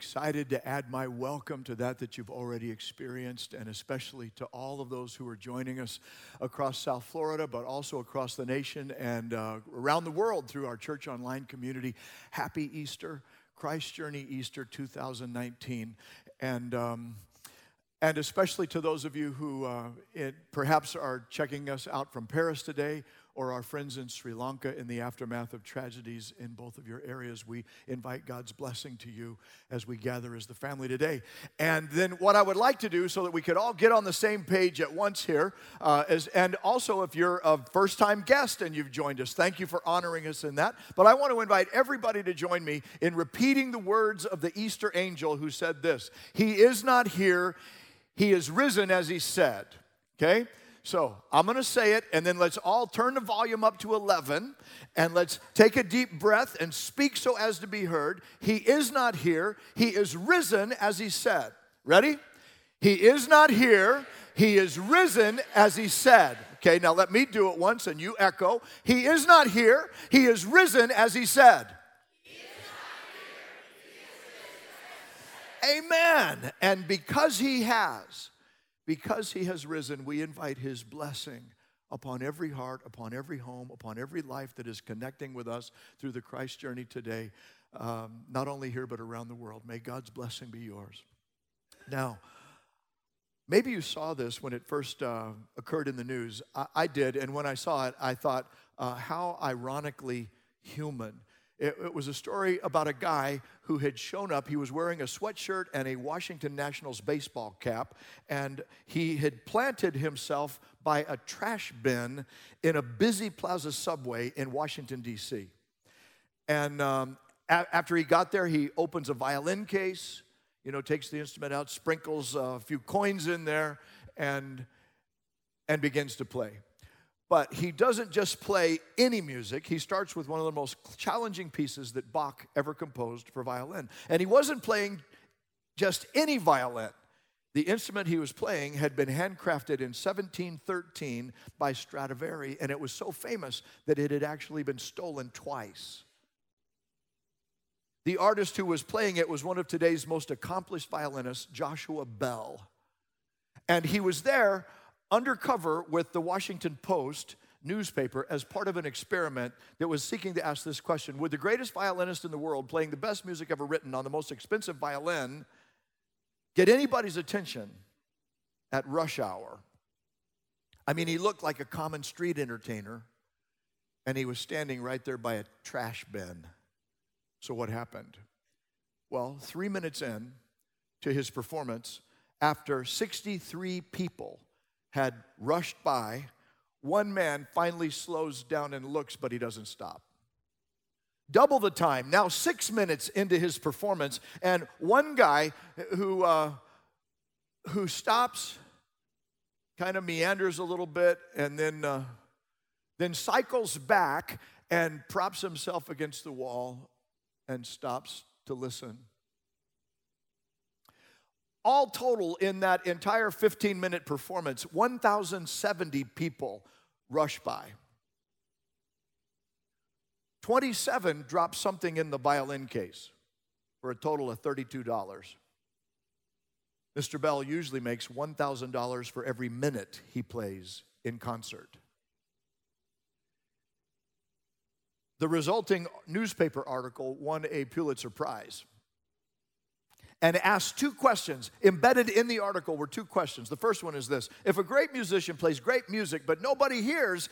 excited to add my welcome to that that you've already experienced, and especially to all of those who are joining us across South Florida, but also across the nation and uh, around the world through our church online community. Happy Easter, Christ Journey Easter 2019. And um, and especially to those of you who uh, it, perhaps are checking us out from Paris today or our friends in Sri Lanka in the aftermath of tragedies in both of your areas. We invite God's blessing to you as we gather as the family today. And then, what I would like to do so that we could all get on the same page at once here, uh, is, and also if you're a first time guest and you've joined us, thank you for honoring us in that. But I want to invite everybody to join me in repeating the words of the Easter angel who said this He is not here, He is risen as He said. Okay? So I'm going to say it, and then let's all turn the volume up to 11, and let's take a deep breath and speak so as to be heard. He is not here, He is risen as He said. Ready? He is not here, He is risen as He said. Okay, now let me do it once and you echo. He is not here, He is risen as He said. Amen. And because He has, because he has risen, we invite his blessing upon every heart, upon every home, upon every life that is connecting with us through the Christ journey today, um, not only here but around the world. May God's blessing be yours. Now, maybe you saw this when it first uh, occurred in the news. I, I, did, and when I saw it, I thought, uh, how ironically human it, it, was a story about a guy who had shown up. He was wearing a sweatshirt and a Washington Nationals baseball cap, and he had planted himself by a trash bin in a busy plaza subway in Washington, D.C. And um, a- after he got there, he opens a violin case, you know, takes the instrument out, sprinkles a few coins in there, and, and begins to play. But he doesn't just play any music. He starts with one of the most challenging pieces that Bach ever composed for violin. And he wasn't playing just any violin. The instrument he was playing had been handcrafted in 1713 by Stradivari, and it was so famous that it had actually been stolen twice. The artist who was playing it was one of today's most accomplished violinists, Joshua Bell. And he was there undercover with the Washington Post newspaper as part of an experiment that was seeking to ask this question Would the greatest violinist in the world, playing the best music ever written on the most expensive violin, get anybody's attention at rush hour? I mean, he looked like a common street entertainer, and he was standing right there by a trash bin. So, what happened? Well, three minutes in to his performance, after 63 people had rushed by. One man finally slows down and looks, but he doesn't stop. Double the time, now six minutes into his performance, and one guy who, uh, who stops, kind of meanders a little bit, and then, uh, then cycles back and props himself against the wall and stops to listen all total, in that entire 15 minute performance, 1,070 people rushed by. 27 dropped something in the violin case for a total of $32. Mr. Bell usually makes $1,000 for every minute he plays in concert. The resulting newspaper article won a Pulitzer Prize and asked two questions. Embedded in the article were two questions. The first one is this If a great musician plays great music, but nobody hears,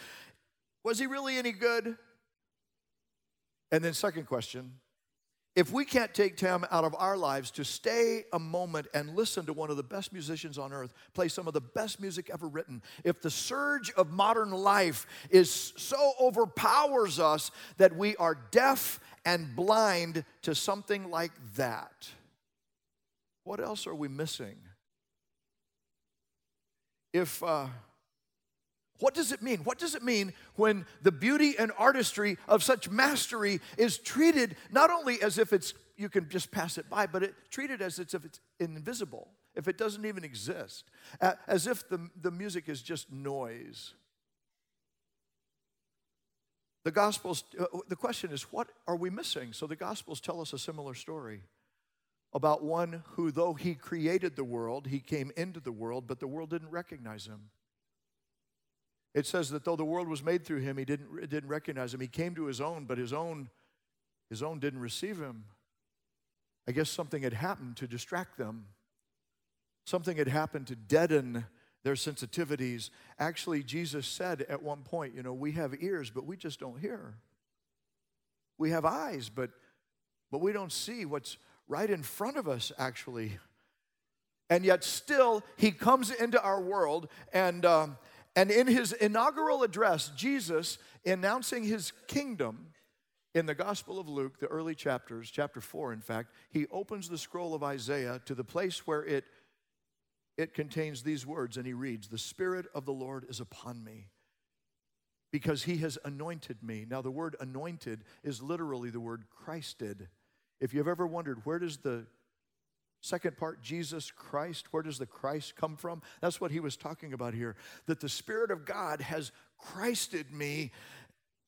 was he really any good? And then, second question if we can't take time out of our lives to stay a moment and listen to one of the best musicians on earth play some of the best music ever written, if the surge of modern life is so overpowers us that we are deaf and blind to something like that, what else are we missing? If, uh, what does it mean? What does it mean when the beauty and artistry of such mastery is treated not only as if it's you can just pass it by, but it treated as if it's invisible, if it doesn't even exist, as if the, the music is just noise. The Gospels, uh, the question is, what are we missing? So the Gospels tell us a similar story. About one who, though he created the world, he came into the world, but the world didn't recognize him. It says that though the world was made through him, he didn't, didn't recognize him. He came to his own, but his own, his own didn't receive him. I guess something had happened to distract them. Something had happened to deaden their sensitivities. Actually, Jesus said at one point, you know, we have ears, but we just don't hear. We have eyes, but but we don't see what's right in front of us, actually. And yet, still, he comes into our world, and, uh, and in his inaugural address, Jesus, announcing his kingdom in the Gospel of Luke, the early chapters, chapter 4, in fact, he opens the scroll of Isaiah to the place where it, it contains these words, and he reads, The Spirit of the Lord is upon me because he has anointed me. Now, the word anointed is literally the word Christed. If you've ever wondered, where does the second part, Jesus Christ, where does the Christ come from? That's what he was talking about here. That the Spirit of God has Christed me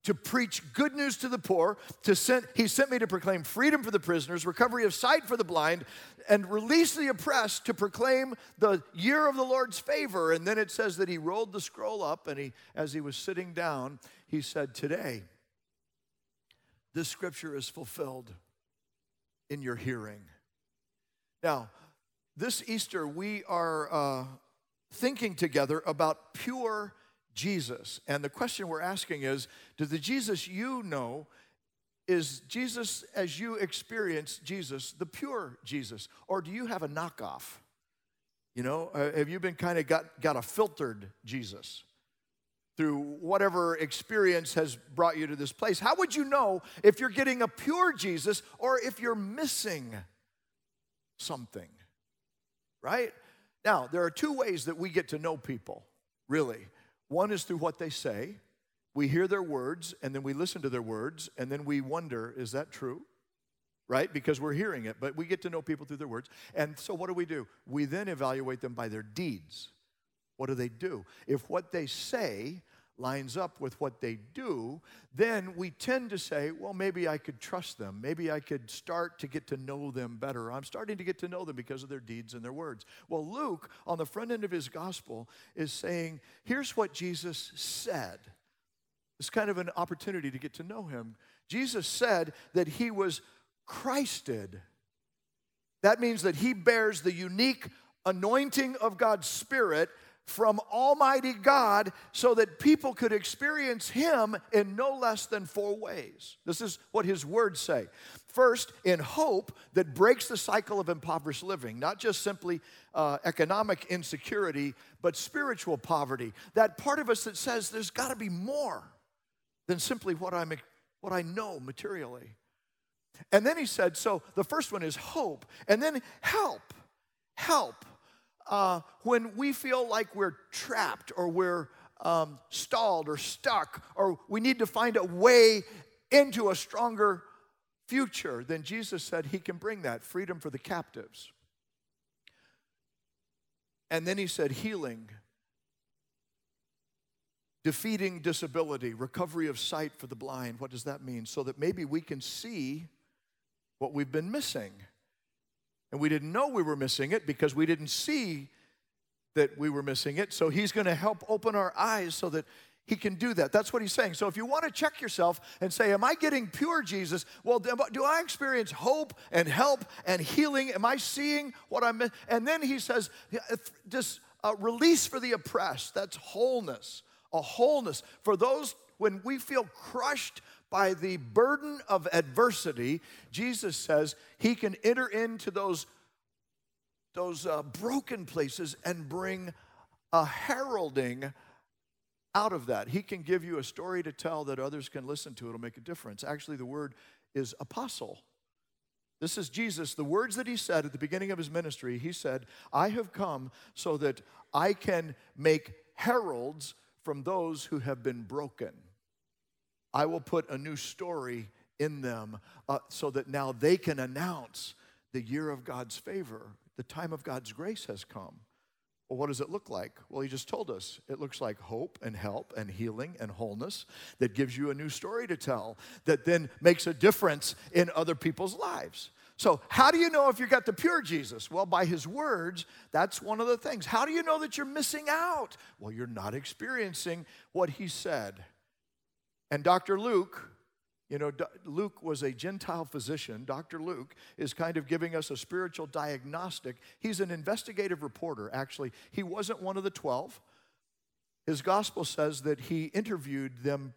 to preach good news to the poor to send he sent me to proclaim freedom for the prisoners recovery of sight for the blind and release the oppressed to proclaim the year of the lord's favor and then it says that he rolled the scroll up and he as he was sitting down he said today this scripture is fulfilled in your hearing. Now, this Easter, we are uh, thinking together about pure Jesus. And the question we're asking is Does the Jesus you know, is Jesus, as you experience Jesus, the pure Jesus? Or do you have a knockoff? You know, uh, have you been kind of got, got a filtered Jesus? Through whatever experience has brought you to this place. How would you know if you're getting a pure Jesus or if you're missing something? Right? Now, there are two ways that we get to know people, really. One is through what they say. We hear their words and then we listen to their words and then we wonder, is that true? Right? Because we're hearing it, but we get to know people through their words. And so what do we do? We then evaluate them by their deeds. What do they do? If what they say lines up with what they do, then we tend to say, well, maybe I could trust them. Maybe I could start to get to know them better. I'm starting to get to know them because of their deeds and their words. Well, Luke, on the front end of his gospel, is saying, here's what Jesus said. It's kind of an opportunity to get to know him. Jesus said that he was Christed. That means that he bears the unique anointing of God's Spirit from Almighty God so that people could experience Him in no less than four ways. This is what His words say. First, in hope that breaks the cycle of impoverished living, not just simply uh, economic insecurity, but spiritual poverty. That part of us that says there's got to be more than simply what, I'm, what I know materially. And then he said, so the first one is hope, and then help. Help uh, when we feel like we're trapped or we're um, stalled or stuck or we need to find a way into a stronger future, then Jesus said he can bring that freedom for the captives. And then he said healing, defeating disability, recovery of sight for the blind. What does that mean? So that maybe we can see what we've been missing. And we didn't know we were missing it because we didn't see that we were missing it. So he's going to help open our eyes so that he can do that. That's what he's saying. So if you want to check yourself and say, Am I getting pure Jesus? Well, do I experience hope and help and healing? Am I seeing what I'm? And then he says, Just uh, release for the oppressed. That's wholeness, a wholeness. For those when we feel crushed by the burden of adversity, Jesus says he can enter into those, those uh, broken places and bring a heralding out of that. He can give you a story to tell that others can listen to. It'll make a difference. Actually, the word is apostle. This is Jesus. The words that he said at the beginning of his ministry, he said, I have come so that I can make heralds from those who have been broken. I will put a new story in them uh, so that now they can announce the year of God's favor. The time of God's grace has come. Well, what does it look like? Well, he just told us. It looks like hope and help and healing and wholeness that gives you a new story to tell, that then makes a difference in other people's lives. So, how do you know if you got the pure Jesus? Well, by his words, that's one of the things. How do you know that you're missing out? Well, you're not experiencing what he said. And Dr. Luke, you know, Luke was a Gentile physician. Dr. Luke is kind of giving us a spiritual diagnostic. He's an investigative reporter, actually. He wasn't one of the 12. His gospel says that he interviewed them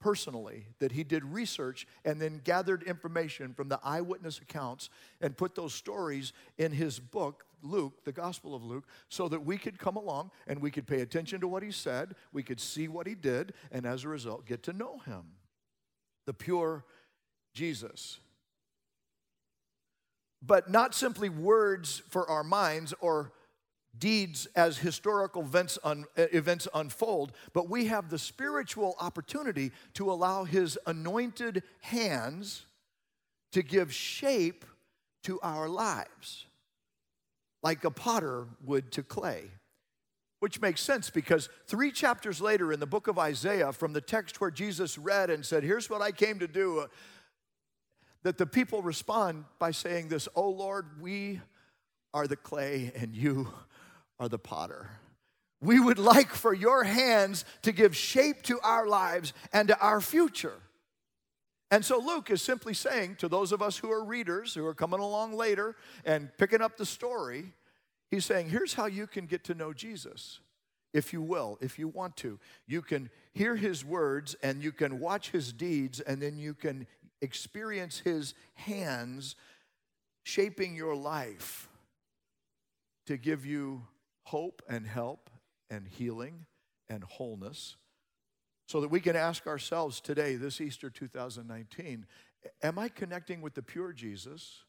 personally, that he did research and then gathered information from the eyewitness accounts and put those stories in his book, Luke, the Gospel of Luke, so that we could come along and we could pay attention to what he said, we could see what he did, and as a result, get to know him. The pure Jesus. But not simply words for our minds or deeds as historical events, un, events unfold, but we have the spiritual opportunity to allow His anointed hands to give shape to our lives, like a potter would to clay. Which makes sense because three chapters later in the book of Isaiah, from the text where Jesus read and said, Here's what I came to do, uh, that the people respond by saying this, Oh Lord, we are the clay and you are the potter. We would like for your hands to give shape to our lives and to our future. And so Luke is simply saying to those of us who are readers, who are coming along later and picking up the story, he's saying, here's how you can get to know Jesus, if you will, if you want to. You can hear his words and you can watch his deeds, and then you can experience his hands shaping your life to give you hope and help and healing and wholeness so that we can ask ourselves today, this Easter 2019, am I connecting with the pure Jesus?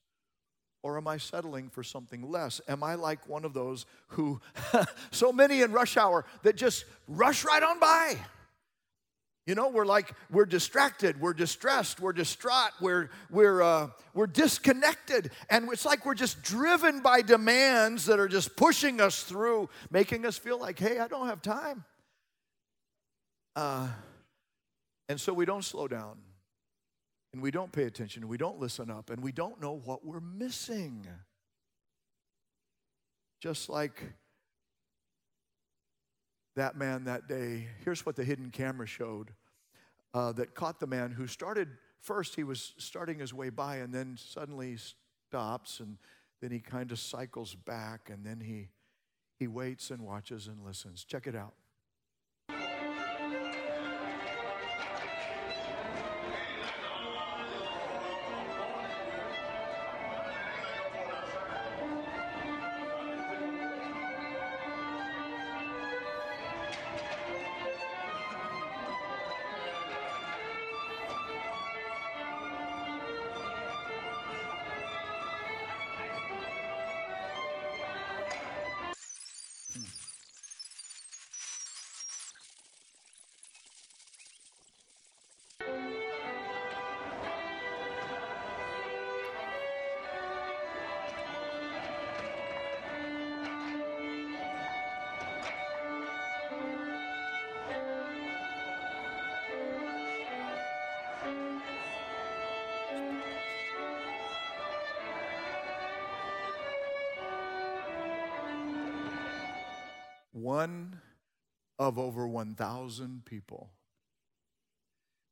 Or am I settling for something less? Am I like one of those who, so many in rush hour, that just rush right on by? You know, we're like, we're distracted, we're distressed, we're distraught, we're, we're, uh, we're disconnected. And it's like we're just driven by demands that are just pushing us through, making us feel like, hey, I don't have time. Uh, and so we don't slow down, and we don't pay attention, and we don't listen up, and we don't know what we're missing. Just like that man that day. Here's what the hidden camera showed uh, that caught the man who started first, he was starting his way by, and then suddenly stops, and then he kind of cycles back, and then he, he waits and watches and listens. Check it out. One of over 1,000 people.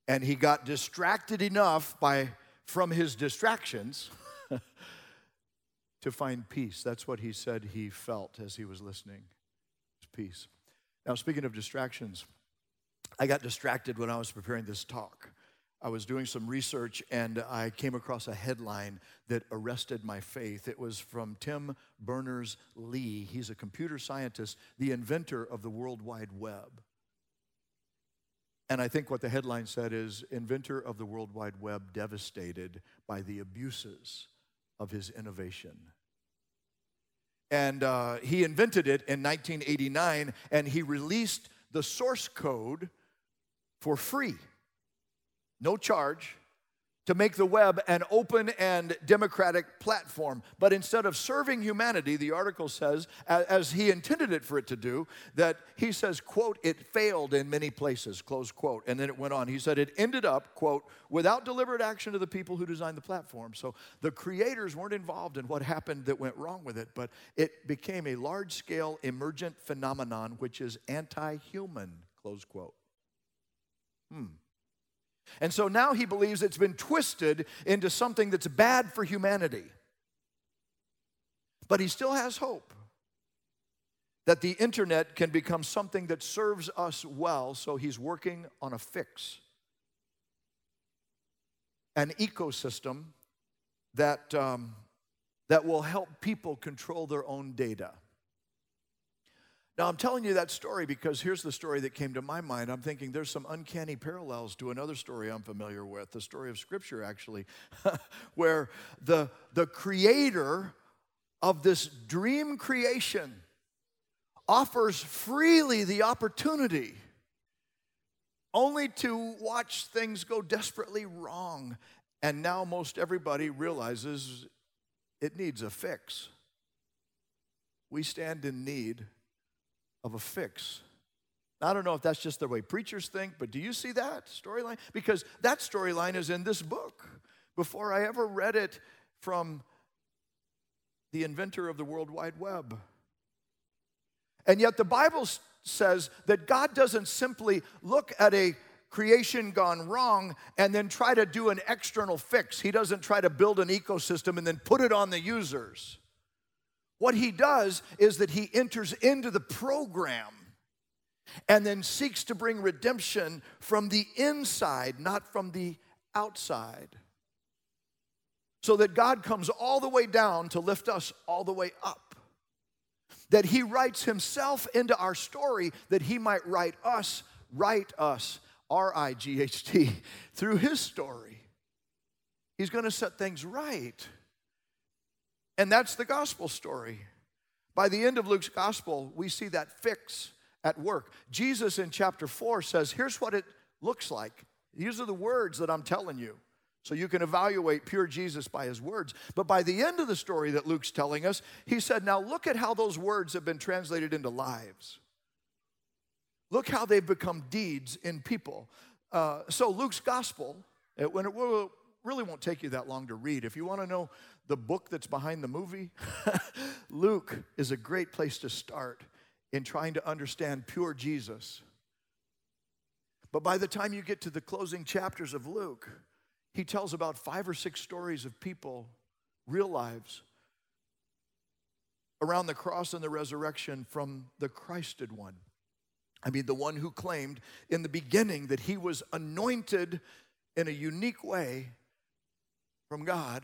And he got distracted enough by, from his distractions to find peace. That's what he said he felt as he was listening. Peace. Now, speaking of distractions, I got distracted when I was preparing this talk. I was doing some research and I came across a headline that arrested my faith. It was from Tim Berners Lee. He's a computer scientist, the inventor of the World Wide Web. And I think what the headline said is Inventor of the World Wide Web devastated by the abuses of his innovation. And uh, he invented it in 1989 and he released the source code for free no charge, to make the web an open and democratic platform. But instead of serving humanity, the article says, as he intended it for it to do, that he says, quote, it failed in many places, close quote. And then it went on. He said, it ended up, quote, without deliberate action of the people who designed the platform. So the creators weren't involved in what happened that went wrong with it, but it became a large scale emergent phenomenon which is anti human, close quote. Hmm. And so now he believes it's been twisted into something that's bad for humanity. But he still has hope that the internet can become something that serves us well, so he's working on a fix. An ecosystem that, um, that will help people control their own data. Now, I'm telling you that story because here's the story that came to my mind. I'm thinking there's some uncanny parallels to another story I'm familiar with, the story of Scripture, actually, where the, the creator of this dream creation offers freely the opportunity only to watch things go desperately wrong. And now most everybody realizes it needs a fix. We stand in need of a fix. I don't know if that's just the way preachers think, but do you see that storyline? Because that storyline is in this book. Before I ever read it from the inventor of the World Wide Web. And yet the Bible says that God doesn't simply look at a creation gone wrong and then try to do an external fix. He doesn't try to build an ecosystem and then put it on the users. What he does is that he enters into the program and then seeks to bring redemption from the inside, not from the outside. So that God comes all the way down to lift us all the way up. That he writes himself into our story that he might write us, write us, R I G H T, through his story. He's to set things right. And that's the gospel story. By the end of Luke's gospel, we see that fix at work. Jesus in chapter 4 says, Here's what it looks like. These are the words that I'm telling you. So you can evaluate pure Jesus by his words. But by the end of the story that Luke's telling us, he said, Now look at how those words have been translated into lives. Look how they've become deeds in people. Uh, so Luke's gospel, it, when it will, really won't take you that long to read. If you want to know the book that's behind the movie, Luke is a great place to start in trying to understand pure Jesus. But by the time you get to the closing chapters of Luke, he tells about five or six stories of people, real lives, around the cross and the resurrection from the Christed one. I mean, the one who claimed in the beginning that he was anointed in a unique way from God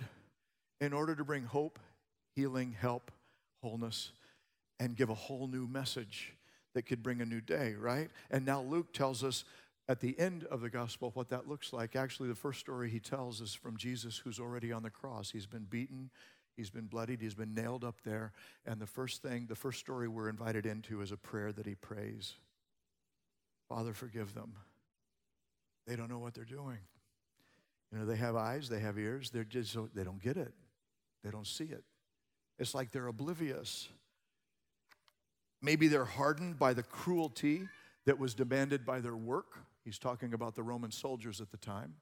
in order to bring hope, healing, help, wholeness, and give a whole new message that could bring a new day, right? And now Luke tells us at the end of the gospel what that looks like. Actually, the first story he tells is from Jesus who's already on the cross. He's been beaten, he's been bloodied, he's been nailed up there. And the first thing, the first story we're invited into is a prayer that he prays Father, forgive them. They don't know what they're doing. You know, they have eyes, they have ears, they're just, they don't get it. They don't see it. It's like they're oblivious. Maybe they're hardened by the cruelty that was demanded by their work. He's talking about the Roman soldiers at the time.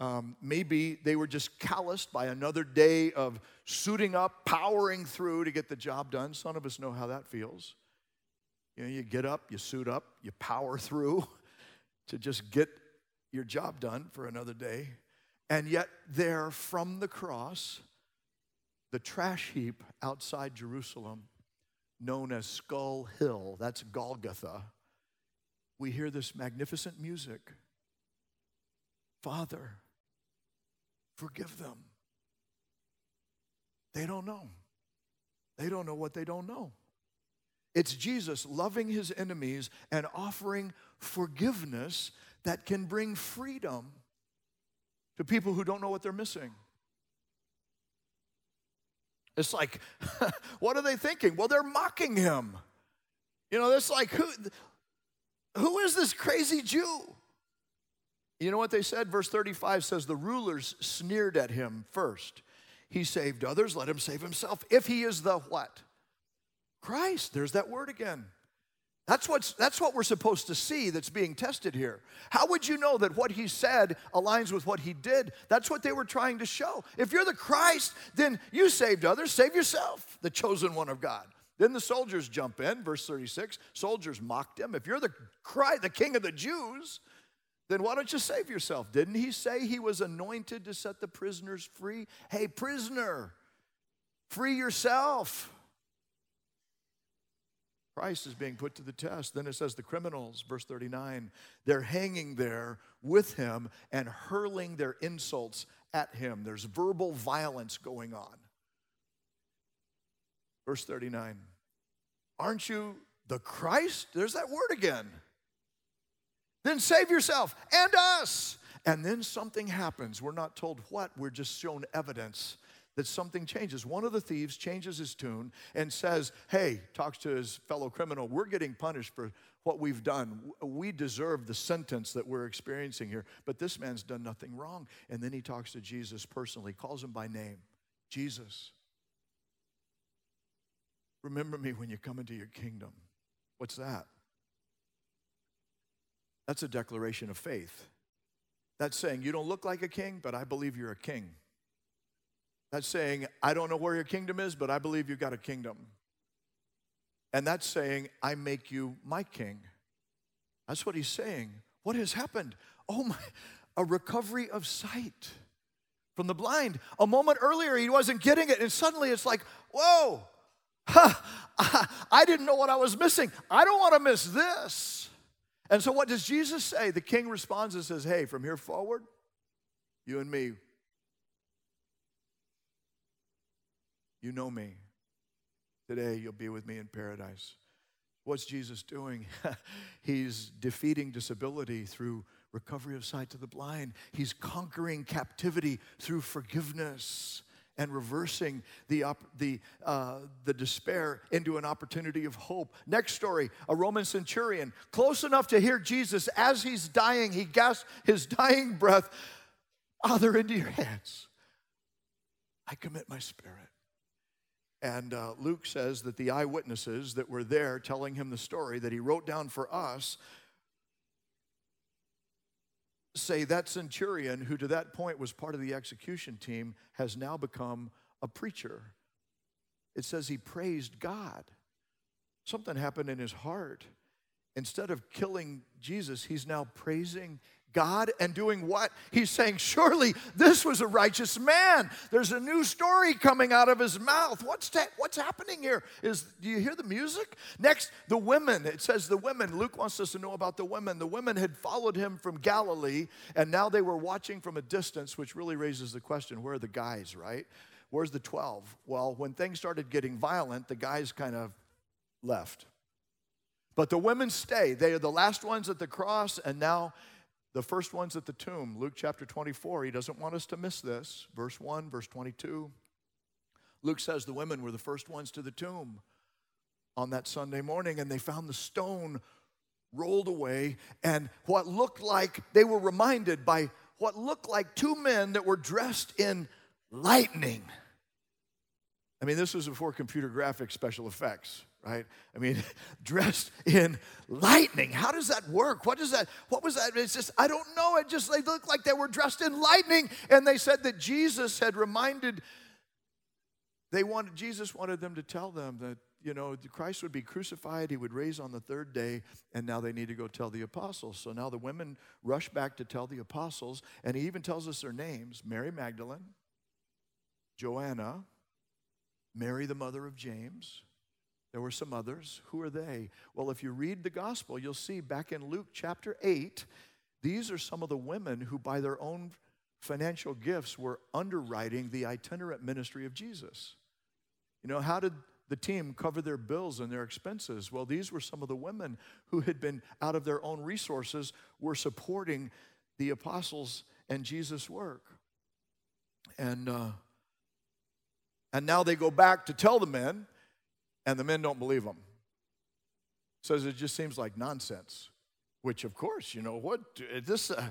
Um, maybe they were just calloused by another day of suiting up, powering through to get the job done. Some of us know how that feels. You know, you get up, you suit up, you power through to just get your job done for another day. And yet, there from the cross, the trash heap outside Jerusalem, known as Skull Hill, that's Golgotha, we hear this magnificent music. Father, forgive them. They don't know. They don't know what they don't know. It's Jesus loving his enemies and offering forgiveness that can bring freedom to people who don't know what they're missing. It's like, what are they thinking? Well, they're mocking him. You know, it's like, who, who is this crazy Jew? You know what they said? Verse 35 says, The rulers sneered at him first. He saved others, let him save himself. If he is the what? Christ. There's that word again. That's, what's, that's what we're supposed to see that's being tested here. How would you know that what he said aligns with what he did? That's what they were trying to show. If you're the Christ, then you saved others, save yourself, the chosen one of God. Then the soldiers jump in, verse 36. Soldiers mocked him. If you're the Christ, the king of the Jews, then why don't you save yourself? Didn't he say he was anointed to set the prisoners free? Hey, prisoner, free yourself. Christ is being put to the test. Then it says the criminals, verse 39, they're hanging there with him and hurling their insults at him. There's verbal violence going on. Verse 39, aren't you the Christ? There's that word again. Then save yourself and us. And then something happens. We're not told what, we're just shown evidence that something changes. One of the thieves changes his tune and says, Hey, talks to his fellow criminal, we're getting punished for what we've done. We deserve the sentence that we're experiencing here, but this man's done nothing wrong. And then he talks to Jesus personally, calls him by name Jesus, remember me when you come into your kingdom. What's that? That's a declaration of faith. That's saying, You don't look like a king, but I believe you're a king. That's saying, I don't know where your kingdom is, but I believe you've got a kingdom. And that's saying, I make you my king. That's what he's saying. What has happened? Oh my, a recovery of sight from the blind. A moment earlier, he wasn't getting it, and suddenly it's like, whoa, I didn't know what I was missing. I don't want to miss this. And so, what does Jesus say? The king responds and says, Hey, from here forward, you and me, You know me. Today you'll be with me in paradise. What's Jesus doing? He's defeating disability through recovery of sight to the blind. He's conquering captivity through forgiveness and reversing the, the, uh, the despair into an opportunity of hope. Next story a Roman centurion, close enough to hear Jesus as he's dying, he gasps his dying breath Father, into your hands I commit my spirit. And uh, Luke says that the eyewitnesses that were there telling him the story that he wrote down for us say that centurion, who to that point was part of the execution team, has now become a preacher. It says he praised God. Something happened in his heart. Instead of killing Jesus, he's now praising God and doing what? He's saying, Surely this was a righteous man. There's a new story coming out of his mouth. What's, what's happening here? Is do you hear the music? Next, the women. It says the women. Luke wants us to know about the women. The women had followed him from Galilee, and now they were watching from a distance, which really raises the question where are the guys, right? Where's the 12? Well, when things started getting violent, the guys kind of left. But the women stay. They are the last ones at the cross, and now the first one's at the tomb, Luke chapter 24. He doesn't want us to miss this. Verse 1, verse 22. Luke says the women were the first ones to the tomb on that Sunday morning, and they found the stone rolled away, and what looked like they were reminded by what looked like two men that were dressed in lightning. I mean, this was before computer graphics special effects right? I mean, dressed in lightning. How does that work? What does that, what was that? It's just, I don't know. It just, they looked like they were dressed in lightning. And they said that Jesus had reminded, they wanted, Jesus wanted them to tell them that, you know, Christ would be crucified, he would raise on the third day, and now they need to go tell the apostles. So now the women rush back to tell the apostles, and he even tells us their names Mary Magdalene, Joanna, Mary, the mother of James, there were some others. Who are they? Well, if you read the gospel, you'll see back in Luke chapter 8, these are some of the women who, by their own financial gifts, were underwriting the itinerant ministry of Jesus. You know, how did the team cover their bills and their expenses? Well, these were some of the women who had been, out of their own resources, were supporting the apostles and Jesus' work. And, uh, and now they go back to tell the men and the men don't believe him. Says it just seems like nonsense. Which, of course, you know what? This, uh,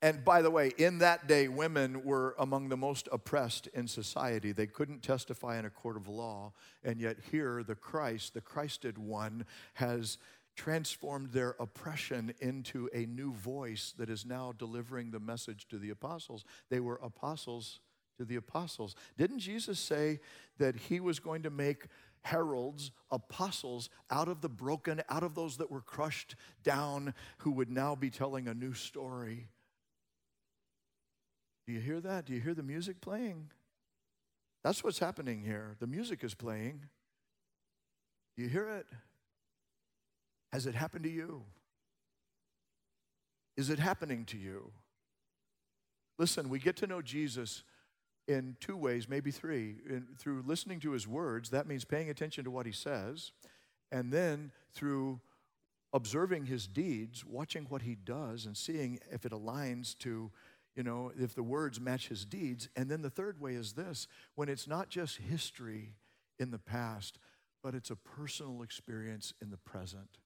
And by the way, in that day, women were among the most oppressed in society. They couldn't testify in a court of law. And yet, here, the Christ, the Christed one, has transformed their oppression into a new voice that is now delivering the message to the apostles. They were apostles to the apostles. Didn't Jesus say that he was going to make heralds, apostles out of the broken, out of those that were crushed down, who would now be telling a new story? Do you hear that? Do you hear the music playing? That's what's happening here. The music is playing. Do you hear it? Has it happened to you? Is it happening to you? Listen, we get to know Jesus in two ways, maybe three. In, through listening to his words, that means paying attention to what he says, and then through observing his deeds, watching what he does, and seeing if it aligns to you know, if the words match his deeds. And then the third way is this when it's not just history in the past, but it's a personal experience in the present,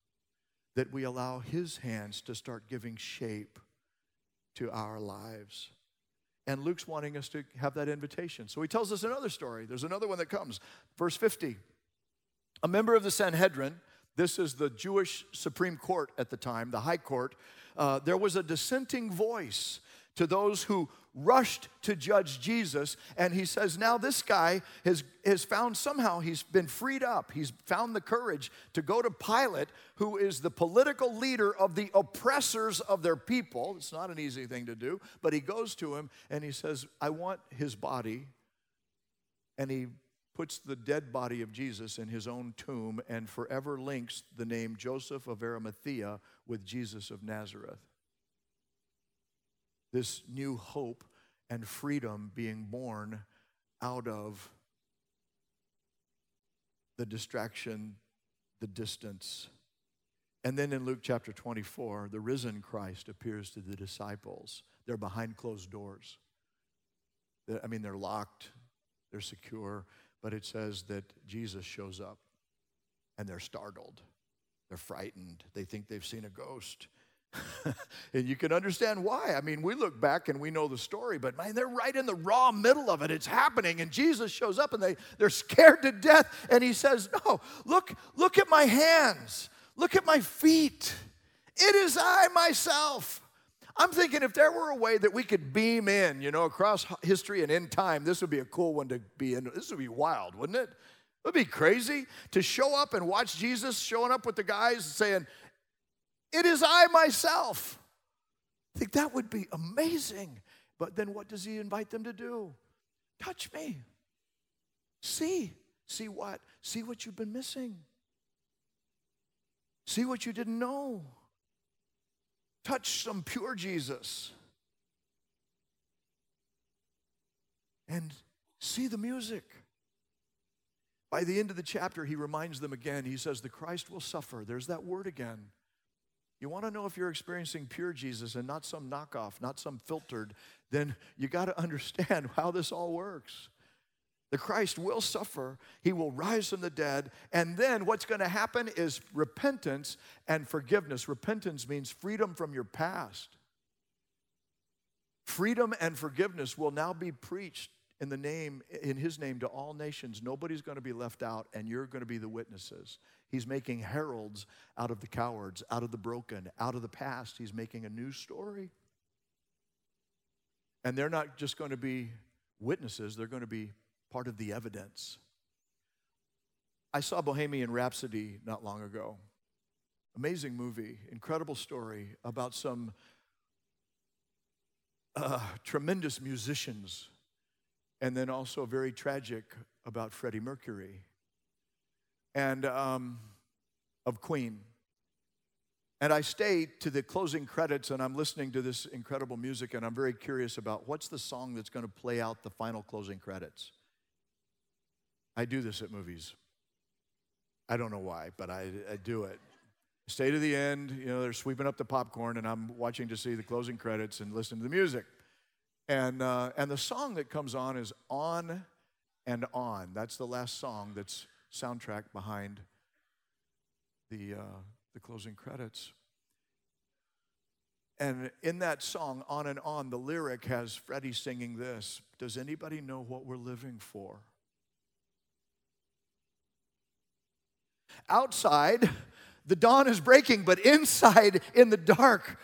that we allow his hands to start giving shape to our lives. And Luke's wanting us to have that invitation. So he tells us another story. There's another one that comes. Verse 50. A member of the Sanhedrin, this is the Jewish Supreme Court at the time, the High Court, uh, there was a dissenting voice to those who rushed to judge Jesus. And he says, Now this guy has, has found somehow he's been freed up. He's found the courage to go to Pilate, who is the political leader of the oppressors of their people. It's not an easy thing to do, but he goes to him and he says, I want his body. And he puts the dead body of Jesus in his own tomb and forever links the name Joseph of Arimathea with Jesus of Nazareth this new hope and freedom being born out of the distraction, the distance. And then in Luke chapter 24, the risen Christ appears to the disciples. They're behind closed doors. I mean, they're locked, they're secure, but it says that Jesus shows up and they're startled. They're frightened. They think they've seen a ghost. and you can understand why. I mean, we look back and we know the story, but man, they're right in the raw middle of it. It's happening, and Jesus shows up and they, they're scared to death. And he says, No, look, look at my hands, look at my feet. It is I myself. I'm thinking if there were a way that we could beam in, you know, across history and in time, this would be a cool one to be in. This would be wild, wouldn't it? It would be crazy to show up and watch Jesus showing up with the guys saying, it is I myself. I think that would be amazing. But then what does he invite them to do? Touch me. See. See what? See what you've been missing. See what you didn't know. Touch some pure Jesus. And see the music. By the end of the chapter, he reminds them again. He says, The Christ will suffer. There's that word again. You want to know if you're experiencing pure Jesus and not some knockoff, not some filtered, then you got to understand how this all works. The Christ will suffer, he will rise from the dead, and then what's going to happen is repentance and forgiveness. Repentance means freedom from your past. Freedom and forgiveness will now be preached in the name in his name to all nations. Nobody's going to be left out and you're going to be the witnesses. He's making heralds out of the cowards, out of the broken, out of the past. He's making a new story. And they're not just going to be witnesses, they're going to be part of the evidence. I saw Bohemian Rhapsody not long ago. Amazing movie, incredible story about some uh, tremendous musicians, and then also very tragic about Freddie Mercury and um, of Queen. And I stay to the closing credits and I'm listening to this incredible music and I'm very curious about what's the song that's going to play out the final closing credits. I do this at movies. I don't know why, but I, I do it. Stay to the end, you know, they're sweeping up the popcorn and I'm watching to see the closing credits and listen to the music. And, uh, and the song that comes on is On and On. That's the last song that's soundtrack behind the, uh, the closing credits. And in that song, On and On, the lyric has Freddie singing this Does anybody know what we're living for? Outside, the dawn is breaking, but inside, in the dark,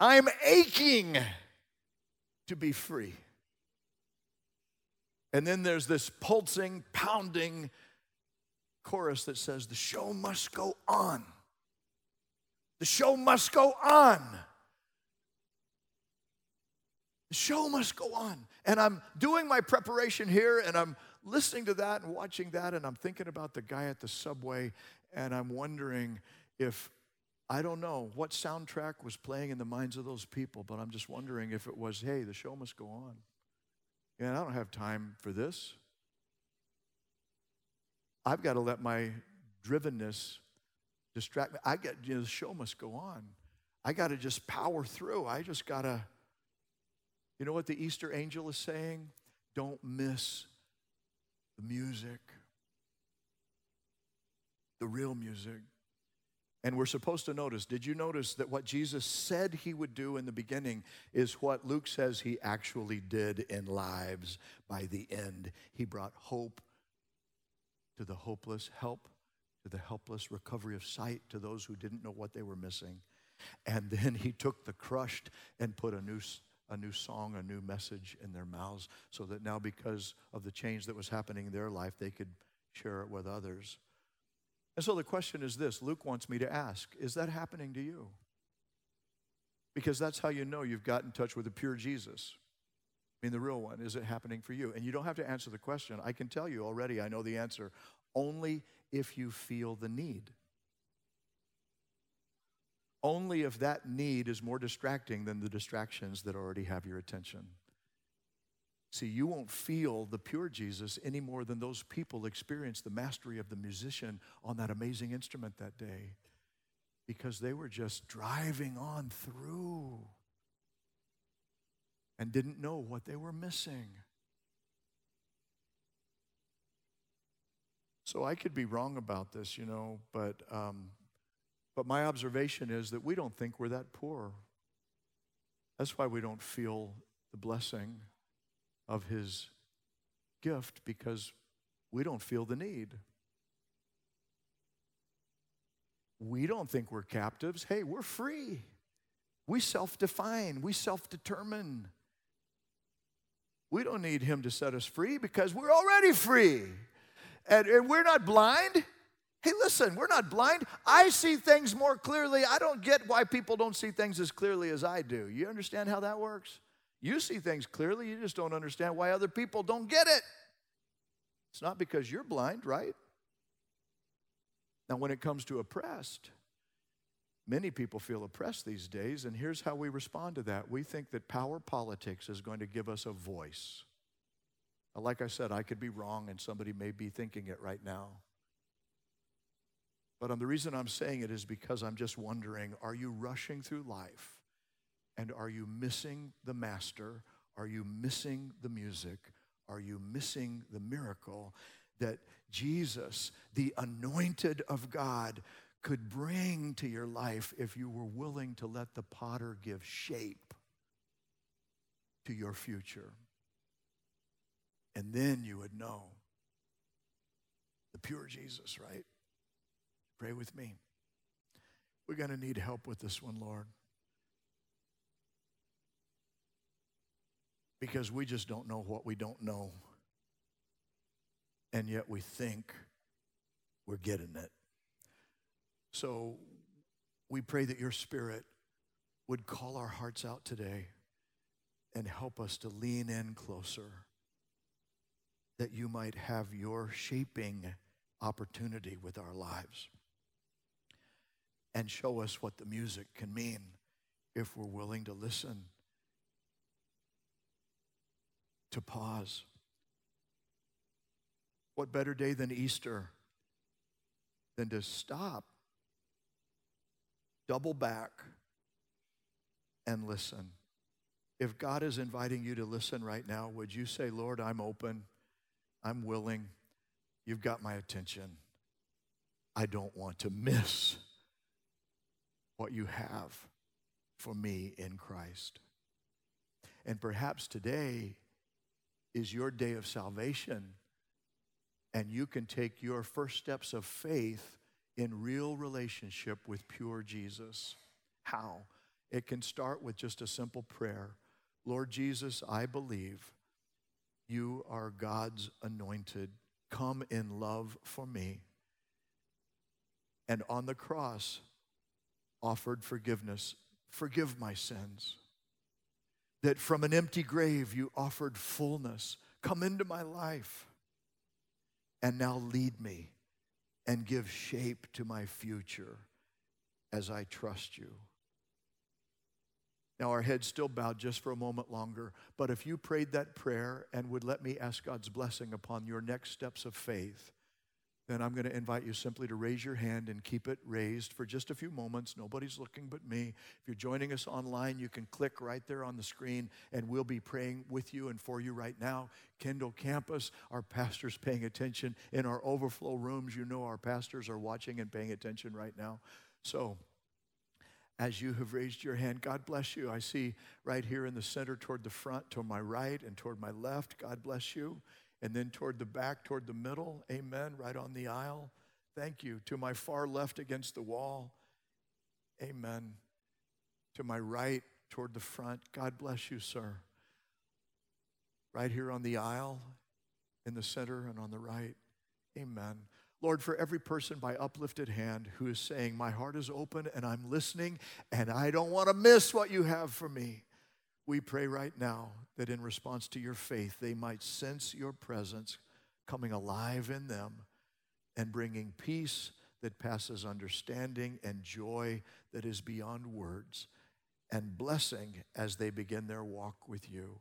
I'm aching to be free. And then there's this pulsing, pounding chorus that says, The show must go on. The show must go on. The show must go on. And I'm doing my preparation here and I'm listening to that and watching that and I'm thinking about the guy at the subway and I'm wondering if I don't know what soundtrack was playing in the minds of those people, but I'm just wondering if it was, hey, the show must go on. And I don't have time for this. I've got to let my drivenness distract me. I get, you know, the show must go on. I got to just power through. I just got to, you know what the Easter angel is saying? Don't miss the music, the real music. And we're supposed to notice, did you notice that what Jesus said he would do in the beginning is what Luke says he actually did in lives by the end? He brought hope to the hopeless, help to the helpless, recovery of sight to those who didn't know what they were missing. And then he took the crushed and put a new, a new song, a new message in their mouths so that now, because of the change that was happening in their life, they could share it with others. And so the question is this Luke wants me to ask Is that happening to you? Because that's how you know you've got in touch with the pure Jesus. I mean, the real one. Is it happening for you? And you don't have to answer the question. I can tell you already, I know the answer. Only if you feel the need. Only if that need is more distracting than the distractions that already have your attention. See, you won't feel the pure Jesus any more than those people experienced the mastery of the musician on that amazing instrument that day because they were just driving on through and didn't know what they were missing. So I could be wrong about this, you know, but, um, but my observation is that we don't think we're that poor. That's why we don't feel the blessing of his gift because we don't feel the need. We don't think we're captives. Hey, we're free. We self define, we self determine. We don't need him to set us free because we're already free. And, and, we're not blind. Hey, listen, we're not blind. I see things more clearly. I don't get why people don't see things as clearly as I do. You understand how that works? You see things clearly, you just don't understand why other people don't get it. It's not because you're blind, right? Now, when it comes to oppressed, many people feel oppressed these days, and here's how we respond to that. We think that power politics is going to give us a voice. Uh, like I said, I could be wrong, and somebody may be thinking it right now. But the reason I'm saying it is because I'm just wondering are you rushing through life and are you missing the master? Are you missing the music? Are you missing the miracle that Jesus, the anointed of God, could bring to your life if you were willing to let the potter give shape to your future? And then you would know the pure Jesus, right? Pray with me. We're going to need help with this one, Lord. Because we just don't know what we don't know. And yet we think we're getting it. So we pray that your spirit would call our hearts out today and help us to lean in closer, that you might have your shaping opportunity with our lives and show us what the music can mean if we're willing to listen to pause. What better day than Easter than to stop, double back, and listen? If God is inviting you to listen right now, would you say, Lord, I'm open, I'm willing, you've got my attention. I don't want to miss what you have for me in Christ. And perhaps today is your day of salvation, and you can take your first steps of faith in real relationship with pure Jesus. How? It can start with just a simple prayer Lord Jesus, I believe you are God's anointed. Come in love for me. And on the cross, offered forgiveness. Forgive my sins. That from an empty grave you offered fullness. Come into my life. And now lead me and give shape to my future as I trust you. Now, our heads still bowed just for a moment longer, but if you prayed that prayer and would let me ask God's blessing upon your next steps of faith, then I'm going to invite you simply to raise your hand and keep it raised for just a few moments. Nobody's looking but me. If you're joining us online, you can click right there on the screen, and we'll be praying with you and for you right now. Kendall Campus, our pastors paying attention. In our overflow rooms, you know our pastors are watching and paying attention right now. So, as you have raised your hand. God bless you. I see right here in the center toward the front, to my right, and toward my left. God bless you and then toward the back, toward the middle. Amen. Right on the aisle. Thank you. To my far left against the wall. Amen. To my right, toward the front. God bless you, sir. Right here on the aisle, in the center, and on the right. Amen. Lord, for every person by uplifted hand who is saying, My heart is open and I'm listening and I don't want to miss what you have for me. We pray right now that in response to your faith, they might sense your presence coming alive in them and bringing peace that passes understanding and joy that is beyond words and blessing as they begin their walk with you.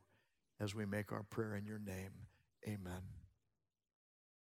As we make our prayer in your name, amen.